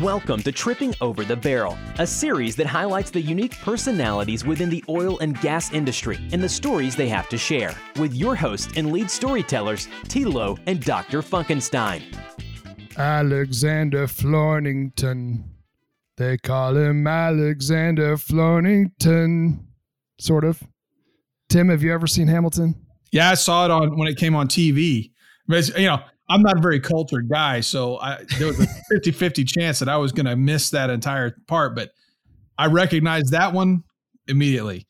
Welcome to Tripping Over the Barrel, a series that highlights the unique personalities within the oil and gas industry and the stories they have to share, with your hosts and lead storytellers, Tilo and Dr. Funkenstein. Alexander Flornington. They call him Alexander Flornington. Sort of. Tim, have you ever seen Hamilton? Yeah, I saw it on when it came on TV. But you know, I'm not a very cultured guy, so I, there was a 50 50 chance that I was going to miss that entire part, but I recognized that one immediately.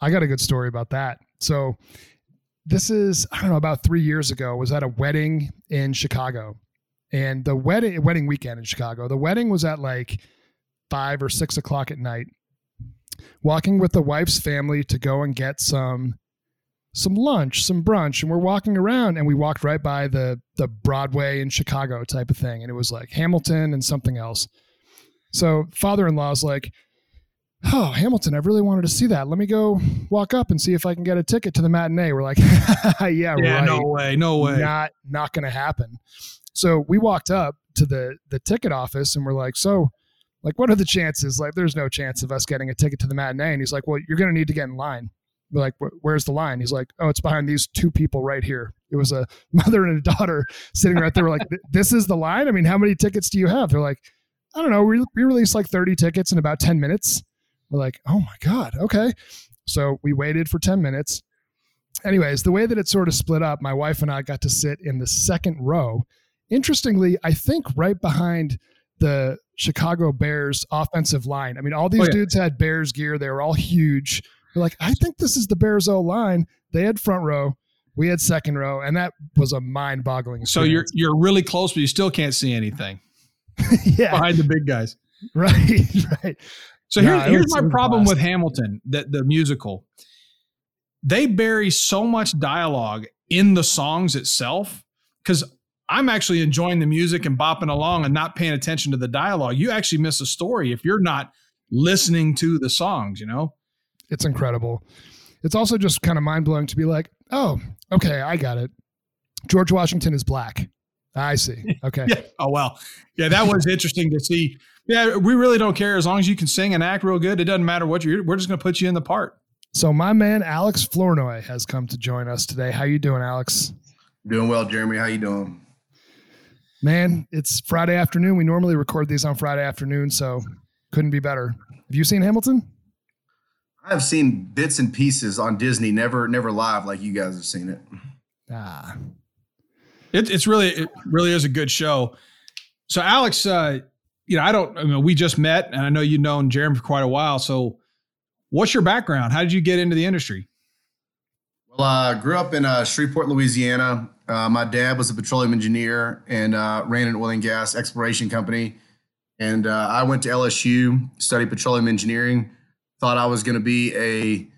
I got a good story about that. So, this is, I don't know, about three years ago, was at a wedding in Chicago. And the wedding, wedding weekend in Chicago, the wedding was at like five or six o'clock at night. Walking with the wife's family to go and get some some lunch, some brunch, and we're walking around and we walked right by the the Broadway in Chicago type of thing. And it was like Hamilton and something else. So father-in-law's like, Oh, Hamilton, I really wanted to see that. Let me go walk up and see if I can get a ticket to the matinee. We're like, yeah, Yeah, right. no way, no way. Not not gonna happen. So we walked up to the the ticket office and we're like, so like what are the chances? Like there's no chance of us getting a ticket to the matinee. And he's like, Well, you're gonna need to get in line. Like, where's the line? He's like, oh, it's behind these two people right here. It was a mother and a daughter sitting right there. We're like, this is the line? I mean, how many tickets do you have? They're like, I don't know. We, we released like 30 tickets in about 10 minutes. We're like, oh my God. Okay. So we waited for 10 minutes. Anyways, the way that it sort of split up, my wife and I got to sit in the second row. Interestingly, I think right behind the Chicago Bears offensive line. I mean, all these Oh, yeah. dudes had Bears gear. They were all huge. We're like, I think this is the Bears O line. They had front row, we had second row, and that was a mind boggling. So you're you're really close, but you still can't see anything yeah, behind the big guys. right, right. So here's here's my problem with. Hamilton, the, the musical. They bury so much dialogue in the songs itself because I'm actually enjoying the music and bopping along and not paying attention to the dialogue. You actually miss a story if you're not listening to the songs, you know? It's incredible. It's also just kind of mind blowing to be like, oh, okay, I got it. George Washington is black. I see. Okay. Yeah. Oh, well. Yeah, that was interesting to see. Yeah, we really don't care as long as you can sing and act real good. It doesn't matter what you're, we're just going to put you in the part. So my man Alex Flournoy has come to join us today. How you doing, Alex? Doing well, Jeremy. How you doing? Man, it's Friday afternoon. We normally record these on Friday afternoon, so couldn't be better. Have you seen Hamilton? I've seen bits and pieces on Disney, never never live like you guys have seen it. Ah, It, it's really, it really is a good show. So, Alex, uh, you know, I don't, I mean, we just met and I know you've known Jeremy for quite a while. So, what's your background? How did you get into the industry? Well, I grew up in uh, Shreveport, Louisiana. Uh, my dad was a petroleum engineer and uh, ran an oil and gas exploration company. And uh, I went to LSU, studied petroleum engineering. Thought I was going to be a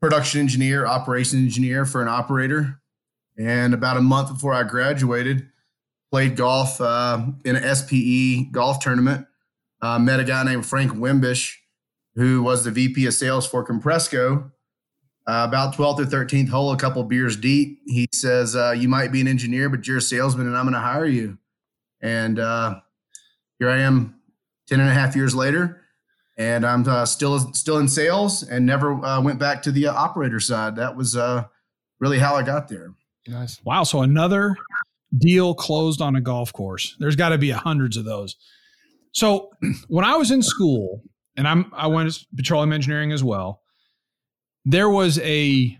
production engineer, operations engineer for an operator. And about a month before I graduated, played golf uh, in an SPE golf tournament. Uh, met a guy named Frank Wimbish, who was the VP of sales for Compressco. Uh, about 12th or 13th hole, a couple beers deep, he says, uh, You might be an engineer, but you're a salesman, and I'm going to hire you. And uh, here I am 10 and a half years later, and I'm uh, still still in sales and never uh, went back to the uh, operator side. That was uh, really how I got there. nice. Wow. So, another deal closed on a golf course. There's got to be hundreds of those. So, when I was in school, and I'm I went to petroleum engineering as well, there was a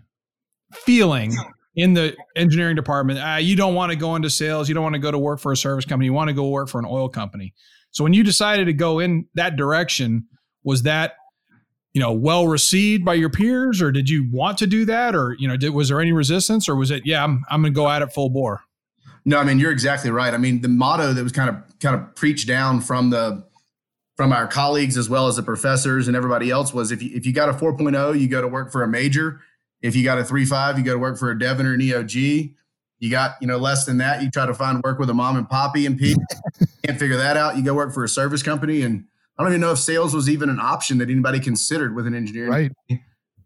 feeling in the engineering department ah, you don't want to go into sales you don't want to go to work for a service company you want to go work for an oil company so when you decided to go in that direction was that you know well received by your peers or did you want to do that or you know did, was there any resistance or was it yeah i'm, I'm going to go at it full bore No, I mean you're exactly right. I mean the motto that was kind of kind of preached down from the from our colleagues as well as the professors and everybody else was if you if you got a 4.0, you go to work for a major. If you got a 3.5, you go to work for a Devon or an EOG. You got you know less than that, you try to find work with a mom and poppy and Pete. Can't figure that out. You go work for a service company, and I don't even know if sales was even an option that anybody considered with an engineering Right.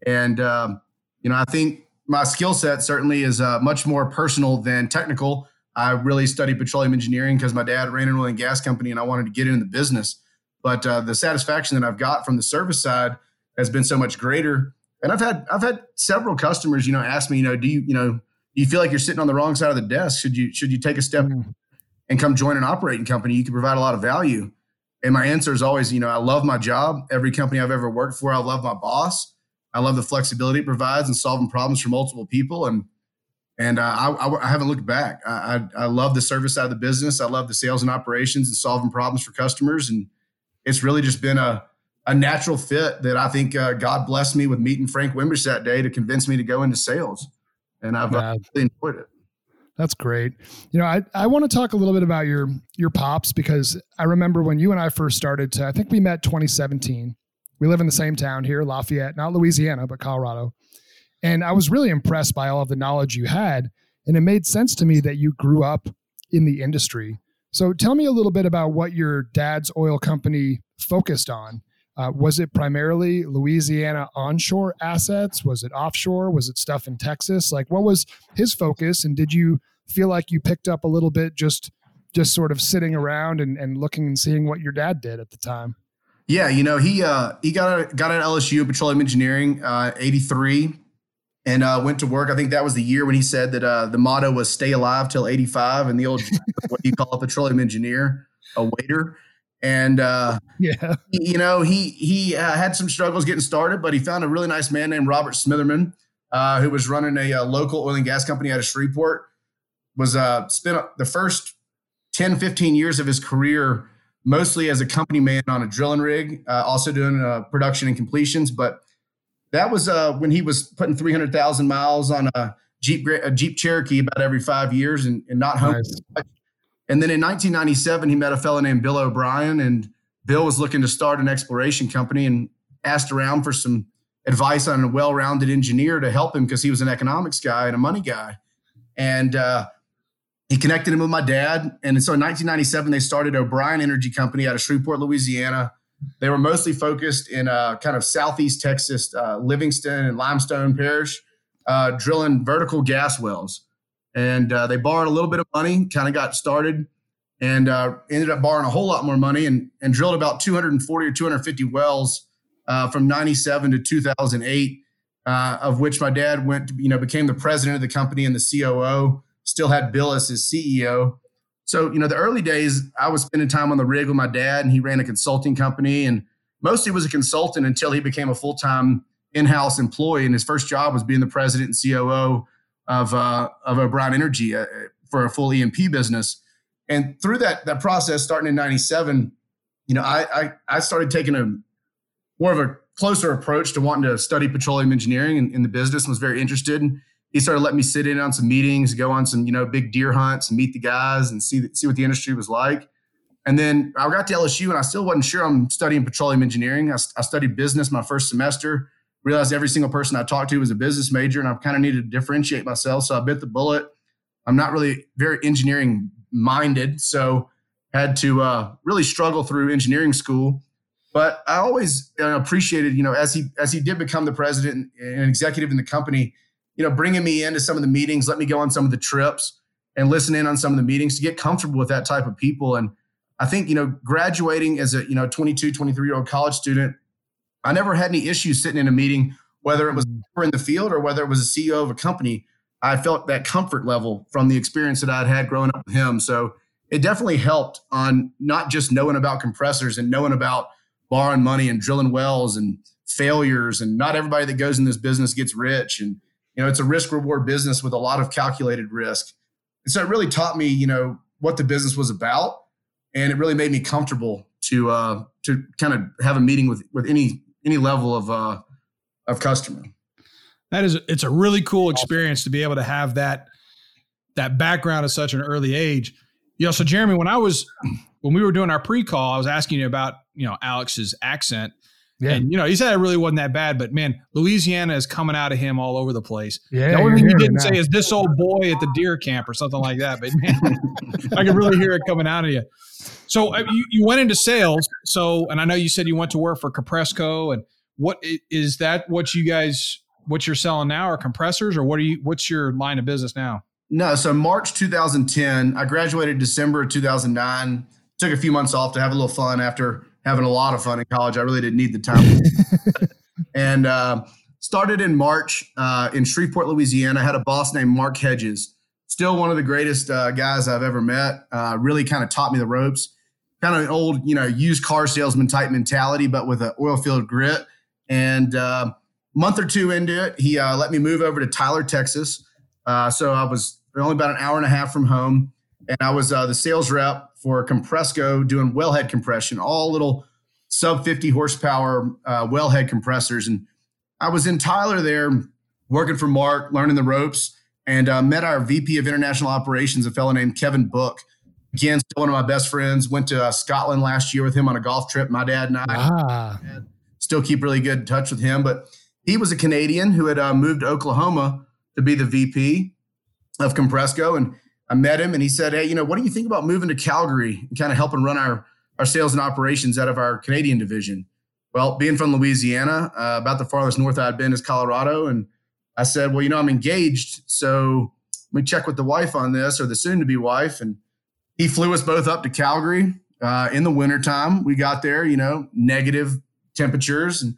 and um, you know, I think my skill set certainly is uh, much more personal than technical. I really studied petroleum engineering because my dad ran an oil and gas company and I wanted to get into the business. But uh, the satisfaction that I've got from the service side has been so much greater. And I've had I've had several customers, you know, ask me, you know, do you you know do you feel like you're sitting on the wrong side of the desk? Should you should you take a step mm. and come join an operating company? You can provide a lot of value. And my answer is always, you know, I love my job. Every company I've ever worked for, I love my boss. I love the flexibility it provides and solving problems for multiple people. And and uh, I, I, I, haven't looked back. I, I, I, love the service side of the business. I love the sales and operations and solving problems for customers. And it's really just been a, a natural fit that I think uh, God blessed me with meeting Frank Wimbish that day to convince me to go into sales. And I've yeah. really enjoyed it. That's great. You know, I, I want to talk a little bit about your your pops because I remember when you and I first started to I think we met 2017. We live in the same town here, Lafayette, not Louisiana, but Colorado. And I was really impressed by all of the knowledge you had. And it made sense to me that you grew up in the industry. So tell me a little bit about what your dad's oil company focused on. Uh, was it primarily Louisiana onshore assets? Was it offshore? Was it stuff in Texas? Like, what was his focus? And did you feel like you picked up a little bit just just sort of sitting around and, and looking and seeing what your dad did at the time? Yeah, you know, he uh, he got a, got an LSU petroleum engineering, uh, eighty three, and uh, went to work. I think that was the year when he said that uh, the motto was "Stay alive till 85," and the old what do you call a petroleum engineer, a waiter. And uh, yeah, you know, he he uh, had some struggles getting started, but he found a really nice man named Robert Smitherman, uh, who was running a, a, uh, local oil and gas company out of Shreveport. Was spent the first 10, 15 years of his career mostly as a company man on a drilling rig, also doing production and completions, but that was uh, when he was putting 300,000 miles on a Jeep, a Jeep Cherokee about every five years and, and not home. Nice. And then in 1997, he met a fellow named Bill O'Brien, and Bill was looking to start an exploration company and asked around for some advice on a well-rounded engineer to help him because he was an economics guy and a money guy. And uh, he connected him with my dad. And so in 1997, they started O'Brien Energy Company out of Shreveport, Louisiana. They were mostly focused in uh, kind of southeast Texas, uh, Livingston and Limestone Parish, uh, drilling vertical gas wells. And uh, they borrowed a little bit of money, kind of got started, and uh, ended up borrowing a whole lot more money and, and drilled about 240 or 250 wells uh, from 97 to 2008, of which my dad went, to, you know, became the president of the company and the COO. Still had Bill as his CEO. So, you know, the early days, I was spending time on the rig with my dad, and he ran a consulting company and mostly was a consultant until he became a full time in house employee. And his first job was being the president and COO of, uh, of O'Brien Energy uh, for a full E&P business. And through that, that process, starting in 97, you know, I, I, I started taking a more of a closer approach to wanting to study petroleum engineering in, in the business and was very interested he started letting me sit in on some meetings, go on some, you know, big deer hunts and meet the guys and see, see what the industry was like. And then I got to LSU and I still wasn't sure I'm studying petroleum engineering. I, I studied business my first semester, realized every single person I talked to was a business major and I kind of needed to differentiate myself. So I bit the bullet. I'm not really very engineering minded. So had to uh, really struggle through engineering school. But I always appreciated, you know, as he as he did become the president and executive in the company, you know, bringing me into some of the meetings, let me go on some of the trips and listen in on some of the meetings to get comfortable with that type of people. And I think, you know, graduating as a, you know, 22, 23 year old college student, I never had any issues sitting in a meeting, whether it was mm-hmm. in the field or whether it was a CEO of a company. I felt that comfort level from the experience that I'd had growing up with him. So it definitely helped on not just knowing about compressors and knowing about borrowing money and drilling wells and failures. And not everybody that goes in this business gets rich. And you know, it's a risk reward business with a lot of calculated risk. And so it really taught me, you know, what the business was about. And it really made me comfortable to uh, to kind of have a meeting with with any any level of uh, of customer. That is, it's a really cool experience to be able to have that that background at such an early age. You know, so Jeremy, when I was when we were doing our pre-call, I was asking you about you know Alex's accent, yeah. And, you know, he said it really wasn't that bad, but man, Louisiana is coming out of him all over the place. Yeah. The only thing he didn't say is this old boy at the deer camp or something like that. But man, I can really hear it coming out of you. So uh, you, you went into sales. So, and I know you said you went to work for Compressco. And what is that what you guys, what you're selling now are compressors or what are you, what's your line of business now? No, so March 2010, I graduated December 2009. Took a few months off to have a little fun after having a lot of fun in college. I really didn't need the time. and uh, started in March uh, in Shreveport, Louisiana. I had a boss named Mark Hedges. Still one of the greatest uh, guys I've ever met. Uh, really kind of taught me the ropes. Kind of an old, you know, used car salesman type mentality, but with an oil field grit. And uh, month or two into it, he uh, let me move over to Tyler, Texas. so I was only about an hour and a half from home, and I was the sales rep for Compressco doing wellhead compression, all little sub 50 horsepower uh, wellhead compressors. And I was in Tyler there working for Mark, learning the ropes, and uh, met our VP of International Operations, a fellow named Kevin Book. Again, still one of my best friends. Went to uh, Scotland last year with him on a golf trip. My dad and I ah. still keep really good touch with him. But he was a Canadian who had uh, moved to Oklahoma to be the VP of Compressco. And I met him and he said, Hey, you know, what do you think about moving to Calgary and kind of helping run our, our sales and operations out of our Canadian division? Well, being from Louisiana, uh, about the farthest north I'd been is Colorado. And I said, Well, you know, I'm engaged. So let me check with the wife on this or the soon to be wife. And he flew us both up to Calgary uh, in the wintertime. We got there, you know, negative temperatures and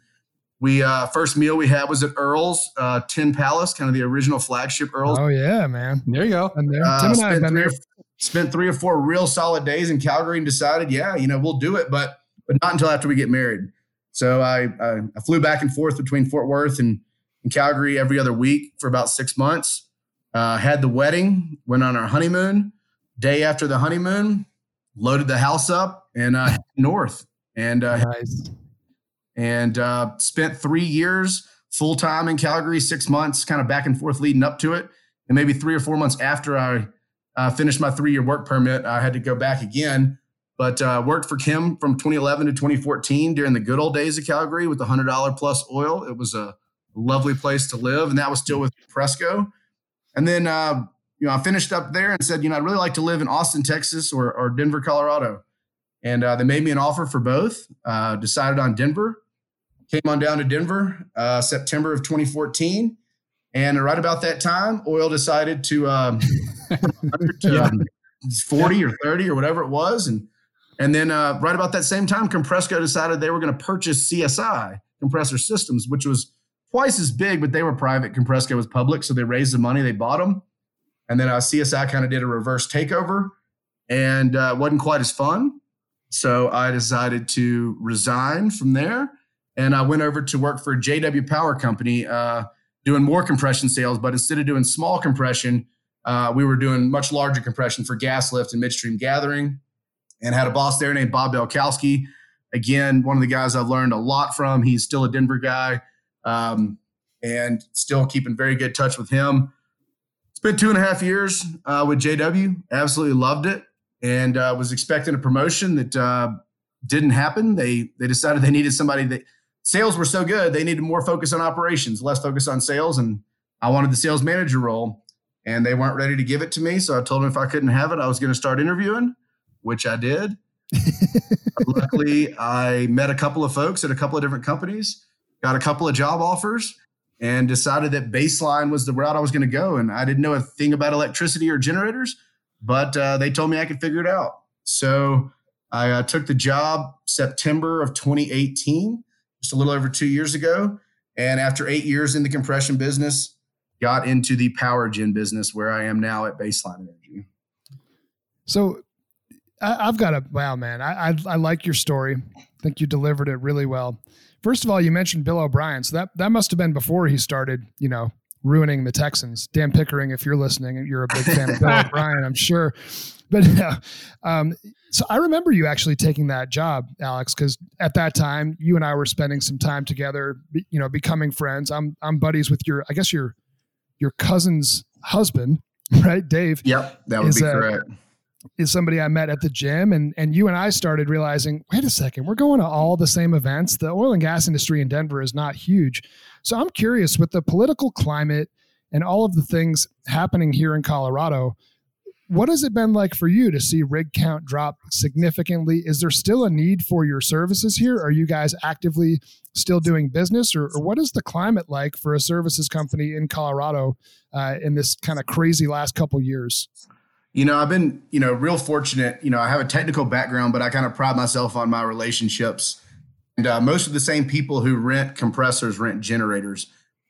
we uh, first meal we had was at Earl's uh, Tin Palace, kind of the original flagship Earl's. Oh yeah, man. There you go. And there, uh, Tim and I spent, three or, spent three or four real solid days in Calgary and decided, yeah, you know, we'll do it, but but not until after we get married. So I I, I flew back and forth between Fort Worth and, and Calgary every other week for about six months. Uh, had the wedding, went on our honeymoon. Day after the honeymoon, loaded the house up and uh, north and uh, nice and uh, spent three years full time in Calgary, six months, kind of back and forth leading up to it. And maybe three or four months after I uh, finished my three year work permit, I had to go back again. But uh, worked for Kim from 2011 to 2014 during the good old days of Calgary with the $100 plus oil. It was a lovely place to live. And that was still with Presco. And then, uh, you know, I finished up there and said, you know, I'd really like to live in Austin, Texas or, or Denver, Colorado. And uh, they made me an offer for both. Uh, decided on Denver came on down to Denver, uh, September of 2014. And right about that time, oil decided to, um, to yeah. um, 40 or 30 or whatever it was. And, and then uh, right about that same time, Compressco decided they were going to purchase CSI, Compressor Systems, which was twice as big, but they were private. Compressco was public. So they raised the money, they bought them. And then uh, CSI kind of did a reverse takeover and uh, wasn't quite as fun. So I decided to resign from there and I went over to work for JW Power Company, uh, doing more compression sales. But instead of doing small compression, uh, we were doing much larger compression for gas lift and midstream gathering. And had a boss there named Bob Belkowski. Again, one of the guys I've learned a lot from. He's still a Denver guy, um, and still keeping very good touch with him. It's been two and a half years uh, with JW. Absolutely loved it, and uh, was expecting a promotion that uh, didn't happen. They they decided they needed somebody that sales were so good, they needed more focus on operations, less focus on sales. And I wanted the sales manager role, and they weren't ready to give it to me. So I told them if I couldn't have it, I was going to start interviewing, which I did. Luckily, I met a couple of folks at a couple of different companies, got a couple of job offers, and decided that baseline was the route I was going to go. And I didn't know a thing about electricity or generators, but uh, they told me I could figure it out. So I uh, took the job September of 2018 just a little over two years ago. And after eight years in the compression business, got into the power gen business where I am now at Baseline Energy. So I, have got a wow, man. I, I, I like your story. I think you delivered it really well. First of all, you mentioned Bill O'Brien, so that that must have been before he started, you know, ruining the Texans. Dan Pickering, if you're listening, you're a big fan of Bill O'Brien, I'm sure. But uh, um, so I remember you actually taking that job, Alex, because at that time you and I were spending some time together, you know, becoming friends. I'm I'm buddies with your, I guess your your cousin's husband, right, Dave? Yep, that would is, be correct. Uh, is somebody I met at the gym, and and you and I started realizing, wait a second, we're going to all the same events. The oil and gas industry in Denver is not huge, so I'm curious with the political climate and all of the things happening here in Colorado what has it been like for you to see rig count drop significantly? Is there still a need for your services here? Are you guys actively still doing business, or, or what is the climate like for a services company in Colorado uh, in this kind of crazy last couple years? You know, I've been, you know, real fortunate. You know, I have a technical background, but I kind of pride myself on my relationships. And uh, most of the same people who rent compressors rent generators.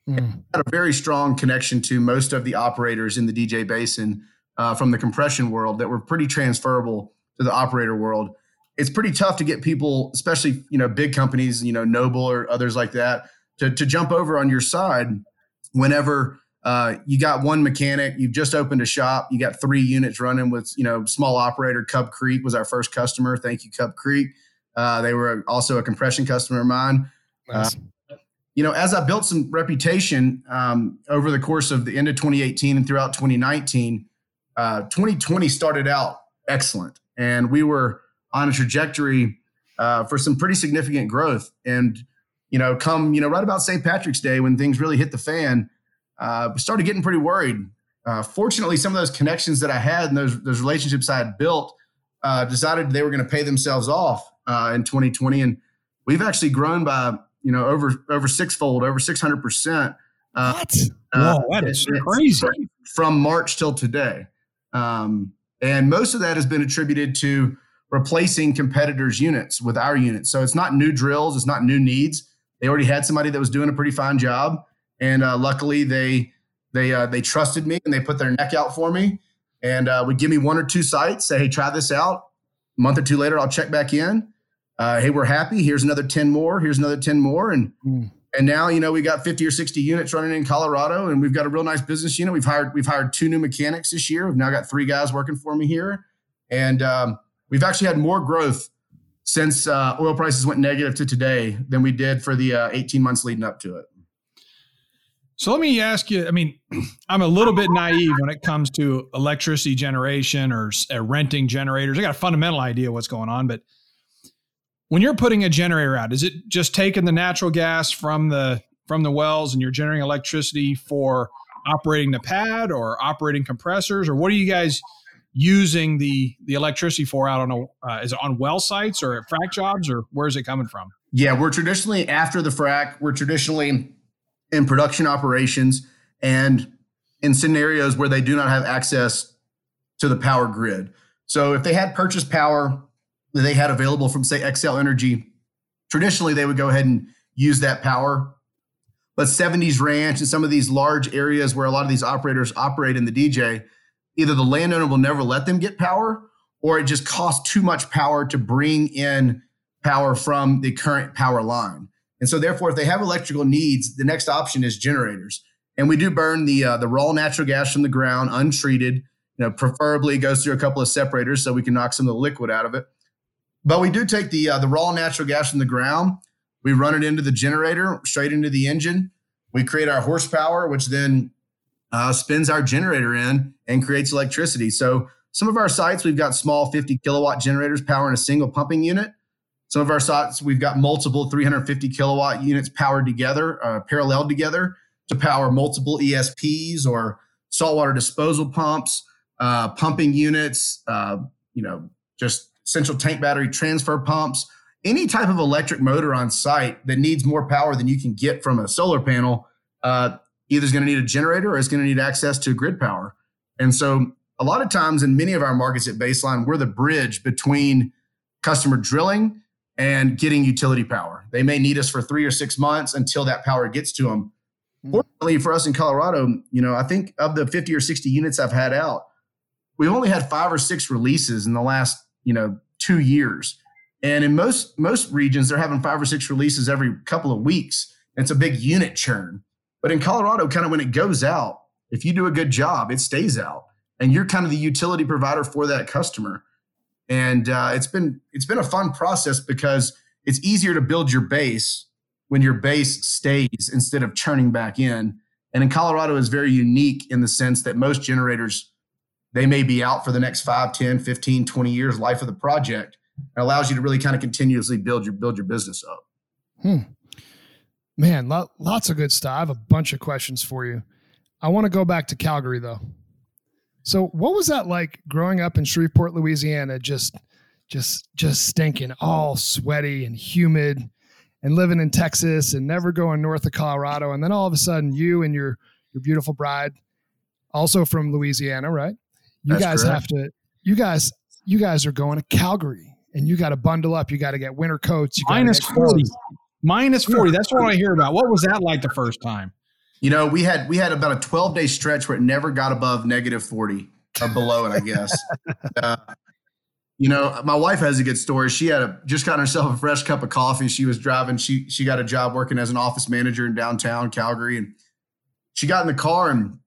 Mm. Had a very strong connection to most of the operators in the DJ Basin uh, from the compression world that were pretty transferable to the operator world. It's pretty tough to get people, especially you know big companies, you know Noble or others like that, to to jump over on your side whenever uh, you got one mechanic, you've just opened a shop, you got three units running with you know small operator. Cub Creek was our first customer. Thank you, Cub Creek. Uh, they were also a compression customer of mine. Nice. Uh, you know, as I built some reputation um, over the course of the end of 2018 and throughout 2019, uh, 2020 started out excellent, and we were on a trajectory uh, for some pretty significant growth. And you know, come you know right about St. Patrick's Day when things really hit the fan, uh, we started getting pretty worried. Uh, fortunately, some of those connections that I had and those those relationships I had built uh, decided they were going to pay themselves off uh, in 2020, and we've actually grown by you know over over sixfold, over 600 percent. What? Whoa, that is crazy! From March till today. Um, and most of that has been attributed to replacing competitors' units with our units. So it's not new drills, it's not new needs. They already had somebody that was doing a pretty fine job, and uh, luckily they they uh, they trusted me and they put their neck out for me, and uh, would give me one or two sites, say, "Hey, try this out." A month or two later, I'll check back in. Uh, hey, we're happy. Here's another ten more. Here's another ten more, and mm. And now, you know, we got 50 or 60 units running in Colorado and we've got a real nice business unit. We've hired, we've hired two new mechanics this year. We've now got three guys working for me here. And um, we've actually had more growth since uh, oil prices went negative to today than we did for the uh, 18 months leading up to it. So let me ask you. I mean, I'm a little bit naive when it comes to electricity generation or uh, renting generators. I got a fundamental idea what's going on, but when you're putting a generator out, is it just taking the natural gas from the from the wells and you're generating electricity for operating the pad or operating compressors, or what are you guys using the the electricity for out on a uh, is it on well sites or at frac jobs or where is it coming from? Yeah, we're traditionally after the frac. We're traditionally in production operations and in scenarios where they do not have access to the power grid. So if they had purchased power that they had available from, say, Xcel Energy, traditionally they would go ahead and use that power. But 70s Ranch and some of these large areas where a lot of these operators operate in the DJ, either the landowner will never let them get power or it just costs too much power to bring in power from the current power line. And so, therefore, if they have electrical needs, the next option is generators. And we do burn the uh, the raw natural gas from the ground, untreated. You know, preferably goes through a couple of separators so we can knock some of the liquid out of it. But we do take the uh, the raw natural gas from the ground. We run it into the generator, straight into the engine. We create our horsepower, which then uh, spins our generator in and creates electricity. So some of our sites, we've got small 50 kilowatt generators powering a single pumping unit. Some of our sites, we've got multiple 350 kilowatt units powered together, uh, paralleled together to power multiple ESPs or saltwater disposal pumps, uh, pumping units, uh, you know, just central tank battery transfer pumps, any type of electric motor on site that needs more power than you can get from a solar panel, uh, either is going to need a generator or it's going to need access to grid power. And so, a lot of times in many of our markets at Baseline, we're the bridge between customer drilling and getting utility power. They may need us for three or six months until that power gets to them. Mm-hmm. Fortunately for us in Colorado, you know, I think of the 50 or 60 units I've had out, we've only had five or six releases in the last you know two years. And in most most regions, they're having five or six releases every couple of weeks. It's a big unit churn. But in Colorado, kind of when it goes out, if you do a good job, it stays out, and you're kind of the utility provider for that customer. And uh, it's been it's been a fun process because it's easier to build your base when your base stays instead of churning back in. And in Colorado is very unique in the sense that most generators they may be out for the next 5 10 15 20 years life of the project. It allows you to really kind of continuously build your build your business up. Hmm. man lo- lots of good stuff. I have a bunch of questions for you. I want to go back to calgary though So what was that like growing up in Shreveport, Louisiana, just just just stinking, all sweaty and humid, and living in Texas and never going north of Colorado, and then all of a sudden you and your your beautiful bride, also from Louisiana, right? You That's guys correct. have to. You guys, you guys are going to Calgary, and you got to bundle up. You got to get winter coats. You Minus get 40. clothes. Minus 40. That's what I hear about. What was that like the first time? You know, we had we had about a 12 day stretch where it never got above negative 40 or below it, I guess. uh, you know, my wife has a good story. She had a, just got herself a fresh cup of coffee. She was driving. She she got a job working as an office manager in downtown Calgary, and she got in the car and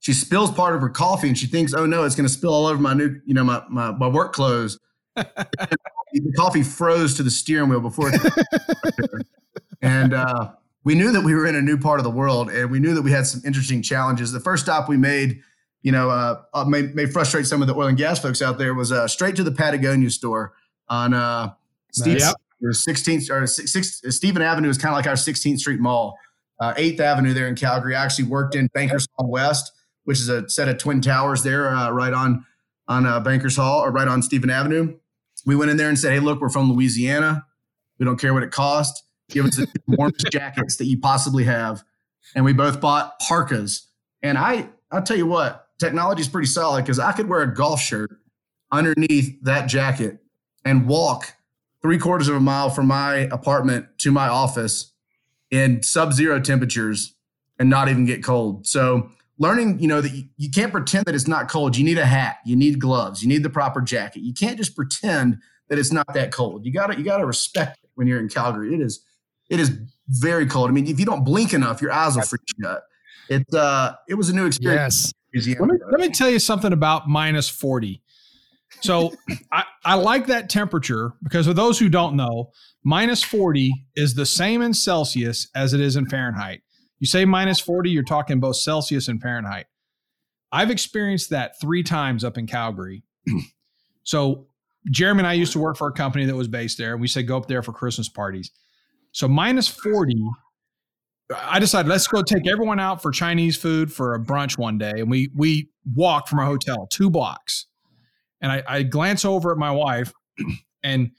she spills part of her coffee, and she thinks, "Oh no, it's going to spill all over my new, you know, my my, my work clothes." the coffee froze to the steering wheel before it and uh, we knew that we were in a new part of the world and we knew that we had some interesting challenges the first stop we made you know uh, uh, may, may frustrate some of the oil and gas folks out there was uh, straight to the patagonia store on uh, Steve, Yep. or 16th or six, six, Stephen Avenue is kind of like our 16th Street Mall. Uh, 8th Avenue there in Calgary. I actually worked in Bankers Hall West, which is a set of twin towers there, uh, right on on uh, Bankers Hall or right on Stephen Avenue. We went in there and said, "Hey, look, we're from Louisiana. We don't care what it costs. Give us the warmest jackets that you possibly have." And we both bought parkas. And I, I'll tell you what, technology is pretty solid because I could wear a golf shirt underneath that jacket and walk three quarters of a mile from my apartment to my office in sub-zero temperatures and not even get cold. So learning, you know, that you, can't pretend that it's not cold. You need a hat, you need gloves, you need the proper jacket. You can't just pretend that it's not that cold. You gotta you gotta respect it when you're in Calgary. It is it is very cold. I mean, if you don't blink enough, your eyes will freeze shut. It uh it was a new experience. Yes. Let me, let me tell you something about minus 40. So I, I like that temperature because for those who don't know, minus 40 is the same in Celsius as it is in Fahrenheit. You say minus 40, you're talking both Celsius and Fahrenheit. I've experienced that three times up in Calgary. so Jeremy and I used to work for a company that was based there. And we said go up there for Christmas parties. So minus 40, I decided let's go take everyone out for Chinese food for a brunch one day. And we we walked from our hotel two blocks. And I, I glance over at my wife, and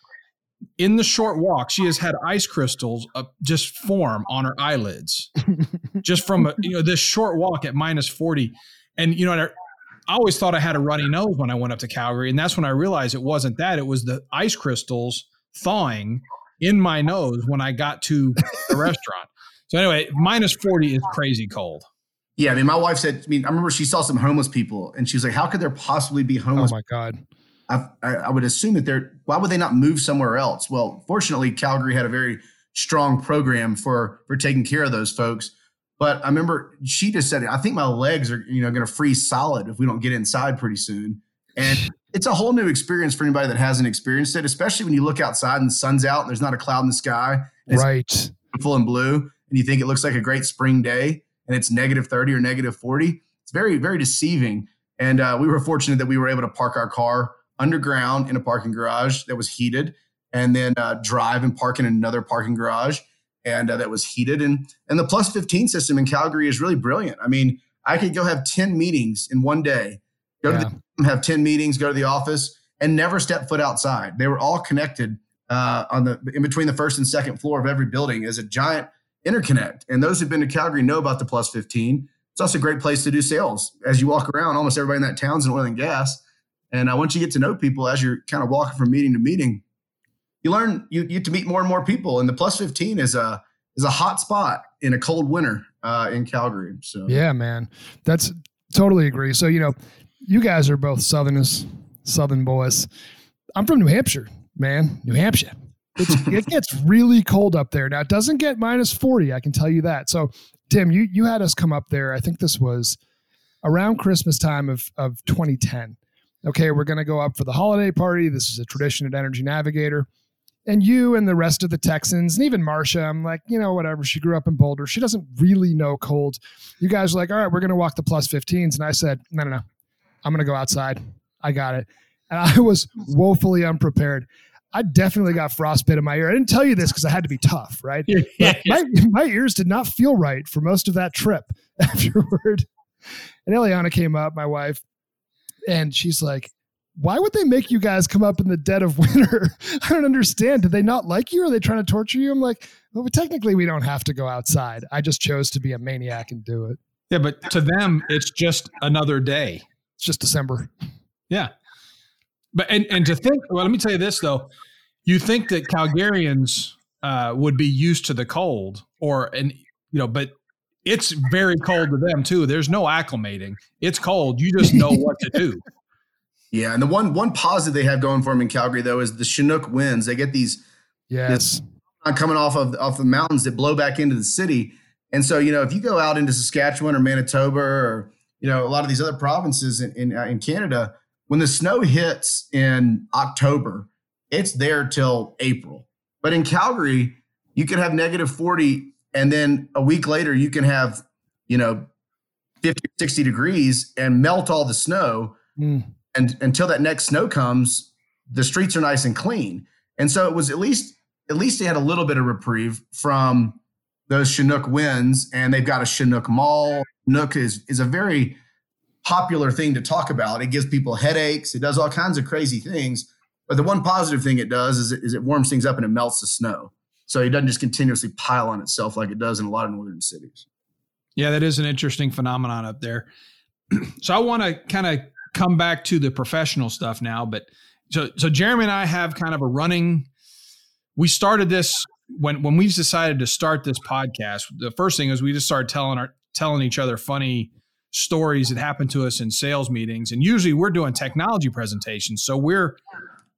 in the short walk, she has had ice crystals uh, just form on her eyelids, just from a, you know this short walk at minus forty. And you know, I, I always thought I had a runny nose when I went up to Calgary, and that's when I realized it wasn't that; it was the ice crystals thawing in my nose when I got to the restaurant. So anyway, minus forty is crazy cold. Yeah, I mean, my wife said. I mean, I remember she saw some homeless people, and she was like, "How could there possibly be oh homeless?" Oh my God. I, I, I would assume that they're why would they not move somewhere else? Well, fortunately, Calgary had a very strong program for for taking care of those folks. But I remember she just said, "I think my legs are you know going to freeze solid if we don't get inside pretty soon." And it's a whole new experience for anybody that hasn't experienced it, especially when you look outside and the sun's out and there's not a cloud in the sky, Right. beautiful and blue, and you think it looks like a great spring day, and it's negative thirty or negative forty. It's very very deceiving. And uh, we were fortunate that we were able to park our car underground in a parking garage that was heated, and then uh, drive and park in another parking garage and uh, that was heated. And and the plus fifteen system in Calgary is really brilliant. I mean, I could go have ten meetings in one day, go Yeah. to the, have ten meetings, go to the office, and never step foot outside. They were all connected uh, on the in between the first and second floor of every building as a giant interconnect. And those who've been to Calgary know about the plus fifteen. It's also a great place to do sales. As you walk around, almost everybody in that town's in oil and gas. And uh, once you get to know people as you're kind of walking from meeting to meeting, you learn you, you get to meet more and more people. And the plus 15 is a is a hot spot in a cold winter uh, in Calgary. So Yeah, man. That's totally agree. So, you know, you guys are both Southerners, Southern boys. I'm from New Hampshire, man. New Hampshire. It's, it gets really cold up there. Now, it doesn't get minus 40, I can tell you that. So, Tim, you, you had us come up there. I think this was around Christmas time of, of 2010. Okay, we're going to go up for the holiday party. This is a tradition at Energy Navigator. And you and the rest of the Texans, and even Marcia, I'm like, you know, whatever. She grew up in Boulder. She doesn't really know cold you guys are like, all right, we're going to walk the plus 15s. And I said, no, no, no, I'm going to go outside. I got it. And I was woefully unprepared. I definitely got frostbite in my ear. I didn't tell you this because I had to be tough, right? But my, my ears did not feel right for most of that trip afterward. And Eliana came up, my wife, and she's like, why would they make you guys come up in the dead of winter? I don't understand. Did they not like you? Are they trying to torture you? I'm like, well, technically, we don't have to go outside. I just chose to be a maniac and do it. Yeah, but to them, it's just another day. It's just December. Yeah. But and and to think, well, let me tell you this though. You think that Calgarians uh, would be used to the cold, or and you know, but it's very cold to them too. There's no acclimating. It's cold. You just know what to do. Yeah, and the one one positive they have going for them in Calgary though is the Chinook winds. They get these yes coming off of off the mountains that blow back into the city. And so, you know, if you go out into Saskatchewan or Manitoba or you know a lot of these other provinces in in, uh, in Canada, when the snow hits in October, it's there till April. But in Calgary, you can have negative 40 and then a week later you can have, you know, 50 60 degrees and melt all the snow. Mm and until that next snow comes, the streets are nice and clean. And so it was at least at least they had a little bit of reprieve from those Chinook winds, and they've got a Chinook mall. Nook is is a very popular thing to talk about. It gives people headaches. It does all kinds of crazy things. But the one positive thing it does is it, is it warms things up and it melts the snow. So it doesn't just continuously pile on itself like it does in a lot of northern cities. Yeah, that is an interesting phenomenon up there. so I want to kind of come back to the professional stuff now, but so so Jeremy and I have kind of a running. We started this when when we decided to start this podcast. The first thing is we just started telling our telling each other funny stories that happen to us in sales meetings, and usually we're doing technology presentations, so we're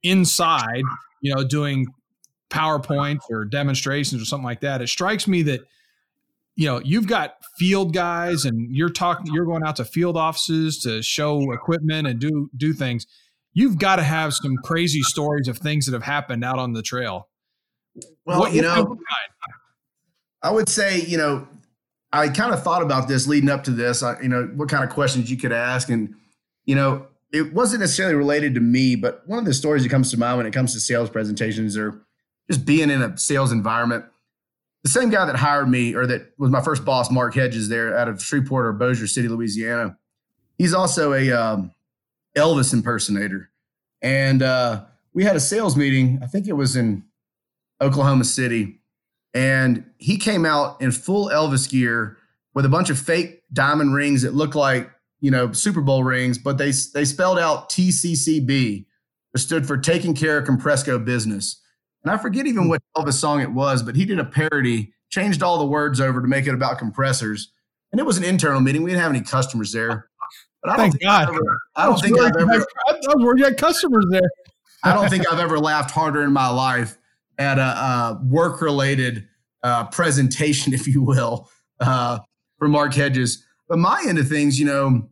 inside, you know, doing PowerPoint or demonstrations or something like that. It strikes me that you know you've got field guys and you're talking you're going out to field offices to show equipment and do do things. You've got to have some crazy stories of things that have happened out on the trail. Well what, you know i would say you know i kind of thought about this leading up to this I, you know what kind of questions you could ask and you know it wasn't necessarily related to me but one of the stories that comes to mind when it comes to sales presentations or just being in a sales environment the same guy that hired me or that was my first boss, Mark Hedges, there out of Shreveport or Bossier City, Louisiana. He's also a um, Elvis impersonator, and uh, we had a sales meeting. I think it was in Oklahoma City, and he came out in full Elvis gear with a bunch of fake diamond rings that looked like you know Super Bowl rings, but they they spelled out TCCB, which stood for Taking Care of Compressco Business. And I forget even what Elvis song it was, but he did a parody, changed all the words over to make it about compressors. And it was an internal meeting. We didn't have any customers there. But I don't Thank think God. I've ever, I don't think I've ever. I was worried you had customers there. I don't think I've ever laughed harder in my life at a, a work-related uh, presentation, if you will, uh, for Mark Hedges. But my end of things, you know,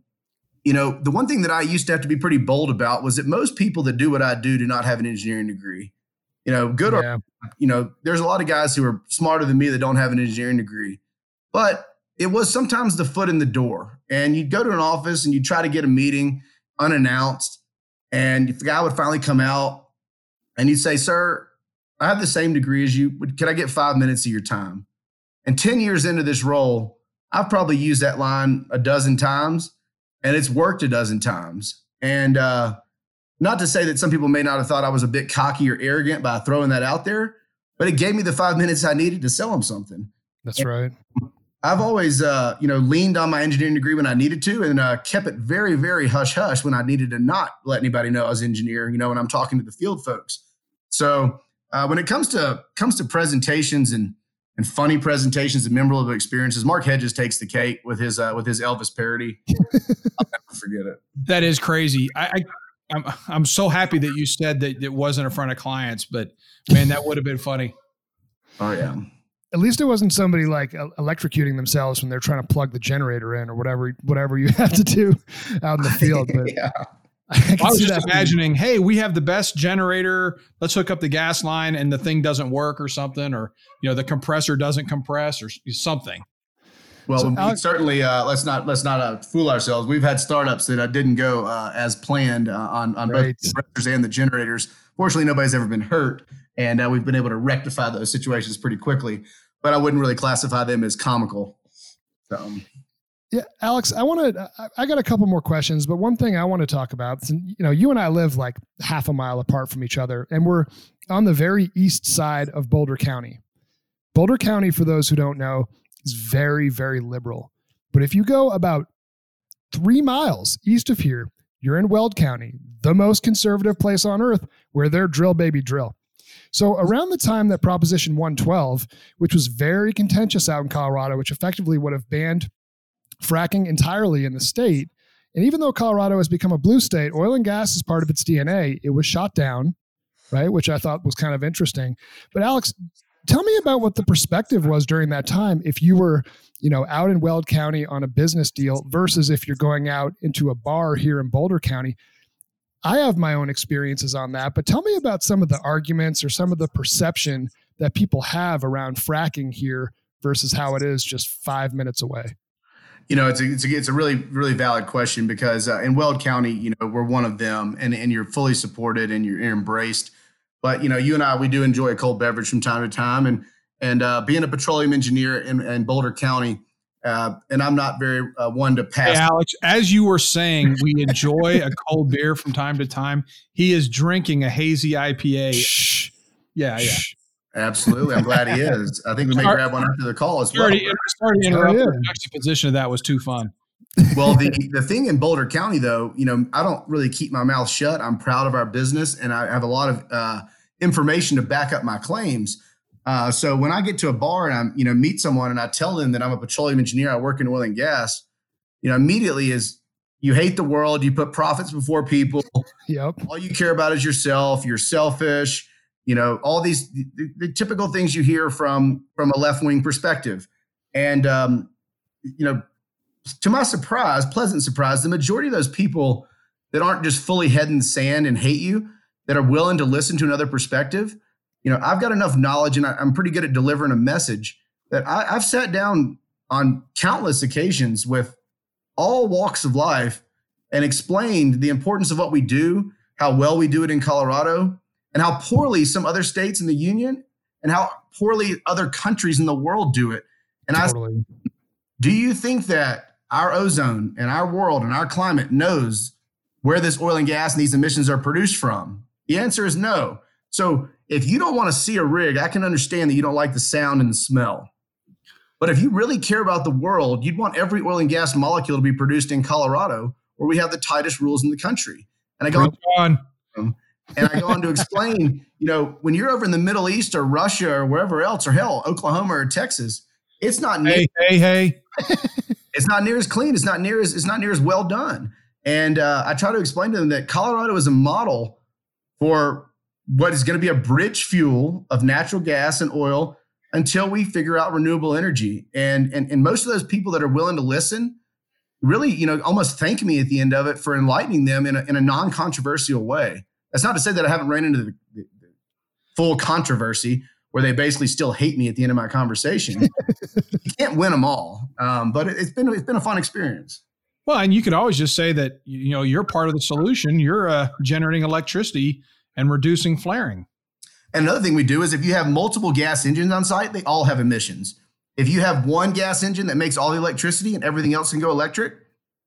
you know, the one thing that I used to have to be pretty bold about was that most people that do what I do do not have an engineering degree you know, good yeah. or you know, there's a lot of guys who are smarter than me that don't have an engineering degree. But it was sometimes the foot in the door. And you'd go to an office and you'd try to get a meeting unannounced. And the guy would finally come out and you'd say, Sir, I have the same degree as you. Can I get five minutes of your time? And 10 years into this role, I've probably used that line a dozen times and it's worked a dozen times. And uh, not to say that some people may not have thought I was a bit cocky or arrogant by throwing that out there, but it gave me the five minutes I needed to sell them something. That's and right. I've always, uh, you know, leaned on my engineering degree when I needed to, and uh, kept it very, very hush hush when I needed to not let anybody know I was engineer. You know, when I'm talking to the field folks. So uh, when it comes to comes to presentations and and funny presentations and memorable experiences, Mark Hedges takes the cake with his uh, with his Elvis parody. I'll never forget it. That is crazy. I, I I'm I'm so happy that you said that it wasn't in front of clients, but man, that would have been funny. Oh yeah. At least it wasn't somebody like electrocuting themselves when they're trying to plug the generator in or whatever whatever you have to do out in the field. But yeah. I, I was just imagining, hey, we have the best generator. Let's hook up the gas line, and the thing doesn't work, or something, or you know, the compressor doesn't compress, or something. Well, so Alex, certainly, uh, let's not let's not uh, fool ourselves. We've had startups that uh, didn't go uh, as planned uh, on on right. both the compressors and the generators. Fortunately, nobody's ever been hurt, and uh, we've been able to rectify those situations pretty quickly. But I wouldn't really classify them as comical. So. Yeah, Alex, I want to. I got a couple more questions, but one thing I want to talk about. You know, you and I live like half a mile apart from each other, and we're on the very east side of Boulder County. Boulder County, for those who don't know, is very, very liberal. But if you go about three miles east of here, you're in Weld County, the most conservative place on earth, where they're drill baby drill. So around the time that Proposition 112, which was very contentious out in Colorado, which effectively would have banned fracking entirely in the state. And even though Colorado has become a blue state, oil and gas is part of its DNA. It was shot down, right? Which I thought was kind of interesting. But Alex, tell me about what the perspective was during that time if you were, you know, out in Weld County on a business deal versus if you're going out into a bar here in Boulder County. I have my own experiences on that, but tell me about some of the arguments or some of the perception that people have around fracking here versus how it is just five minutes away. You know, it's a, it's a, it's a really, really valid question because uh, in Weld County, you know, we're one of them and, and you're fully supported and you're, you're embraced. But, you know, you and I, we do enjoy a cold beverage from time to time. And, and uh, being a petroleum engineer in, in Boulder County, uh, and I'm not very uh, one to pass. Hey, Alex, as you were saying, we enjoy a cold beer from time to time. He is drinking a hazy IPA. Shh. Yeah, yeah. Absolutely. I'm glad he is. I think we may grab one after the call as well. Sorry, sorry to interrupt. Oh, yeah. The juxtaposition of that was too fun. well, the, the thing in Boulder County, though, you know, I don't really keep my mouth shut. I'm proud of our business and I have a lot of uh, information to back up my claims. Uh, so when I get to a bar and I'm, you know, meet someone and I tell them that I'm a petroleum engineer, I work in oil and gas, you know, immediately is you hate the world, you put profits before people. Yep. All you care about is yourself. You're selfish you know all these the, the typical things you hear from from a left wing perspective. And um, you know to my surprise pleasant surprise the majority of those people that aren't just fully head in the sand and hate you that are willing to listen to another perspective you know i've got enough knowledge and I, am pretty good at delivering a message that I, i've sat down on countless occasions with all walks of life and explained the importance of what we do how well we do it in colorado and how poorly some other states in the union and how poorly other countries in the world do it. And totally. I do you think that our ozone and our world and our climate knows where this oil and gas and these emissions are produced from? The answer is no. So if you don't want to see a rig, I can understand that you don't like the sound and the smell. But if you really care about the world, you'd want every oil and gas molecule to be produced in Colorado, where we have the tightest rules in the country. And I go, on. Um, And I go on to explain, you know, when you're over in the Middle East or Russia or wherever else, or hell, Oklahoma or Texas, it's not near, hey, hey, hey. it's not near as clean. It's not near as it's not near as well done. And uh, I try to explain to them that Colorado is a model for what is going to be a bridge fuel of natural gas and oil until we figure out renewable energy. And and and most of those people that are willing to listen really, you know, almost thank me at the end of it for enlightening them in a, in a non-controversial way. That's not to say that I haven't ran into the, the, the full controversy where they basically still hate me at the end of my conversation. you can't win them all, um, but it, has been it's been a fun experience. Well, and you could always just say that you know you're part of the solution. You're uh, generating electricity and reducing flaring. And another thing we do is if you have multiple gas engines on site, they all have emissions. If you have one gas engine that makes all the electricity and everything else can go electric,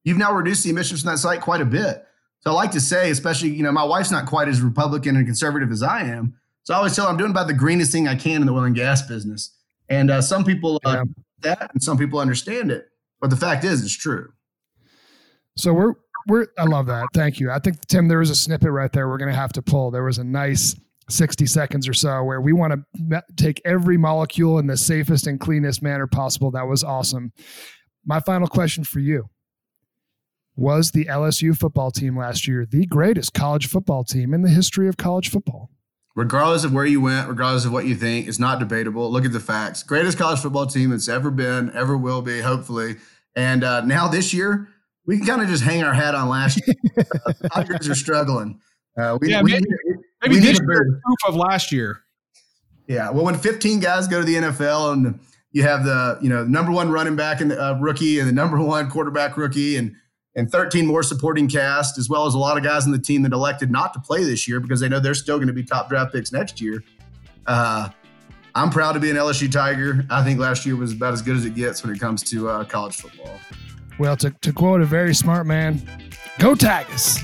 you've now reduced the emissions from that site quite a bit. So I like to say, especially, you know, my wife's not quite as Republican and conservative as I am. So I always tell her I'm doing about the greenest thing I can in the oil and gas business. And uh, some people uh, yeah. that, and some people understand it. But the fact is, it's true. So we're we're I love that. Thank you. I think Tim, there was a snippet right there. We're going to have to pull. There was a nice 60 seconds or so where we want to take every molecule in the safest and cleanest manner possible. That was awesome. My final question for you was the LSU football team last year the greatest college football team in the history of college football? Regardless of where you went, regardless of what you think, it's not debatable. Look at the facts. Greatest college football team that's ever been, ever will be, hopefully. And uh, now this year, we can kind of just hang our hat on last year. uh, Tigers are struggling. Uh, we, yeah, we, maybe, maybe we this year proof of last year. Yeah, well, when 15 guys go to the NFL and you have the you know number one running back and uh, rookie and the number one quarterback rookie and and 13 more supporting cast, as well as a lot of guys on the team that elected not to play this year because they know they're still going to be top draft picks next year. Uh, I'm proud to be an LSU Tiger. I think last year was about as good as it gets when it comes to uh, college football. Well, to, to quote a very smart man, go Tigers.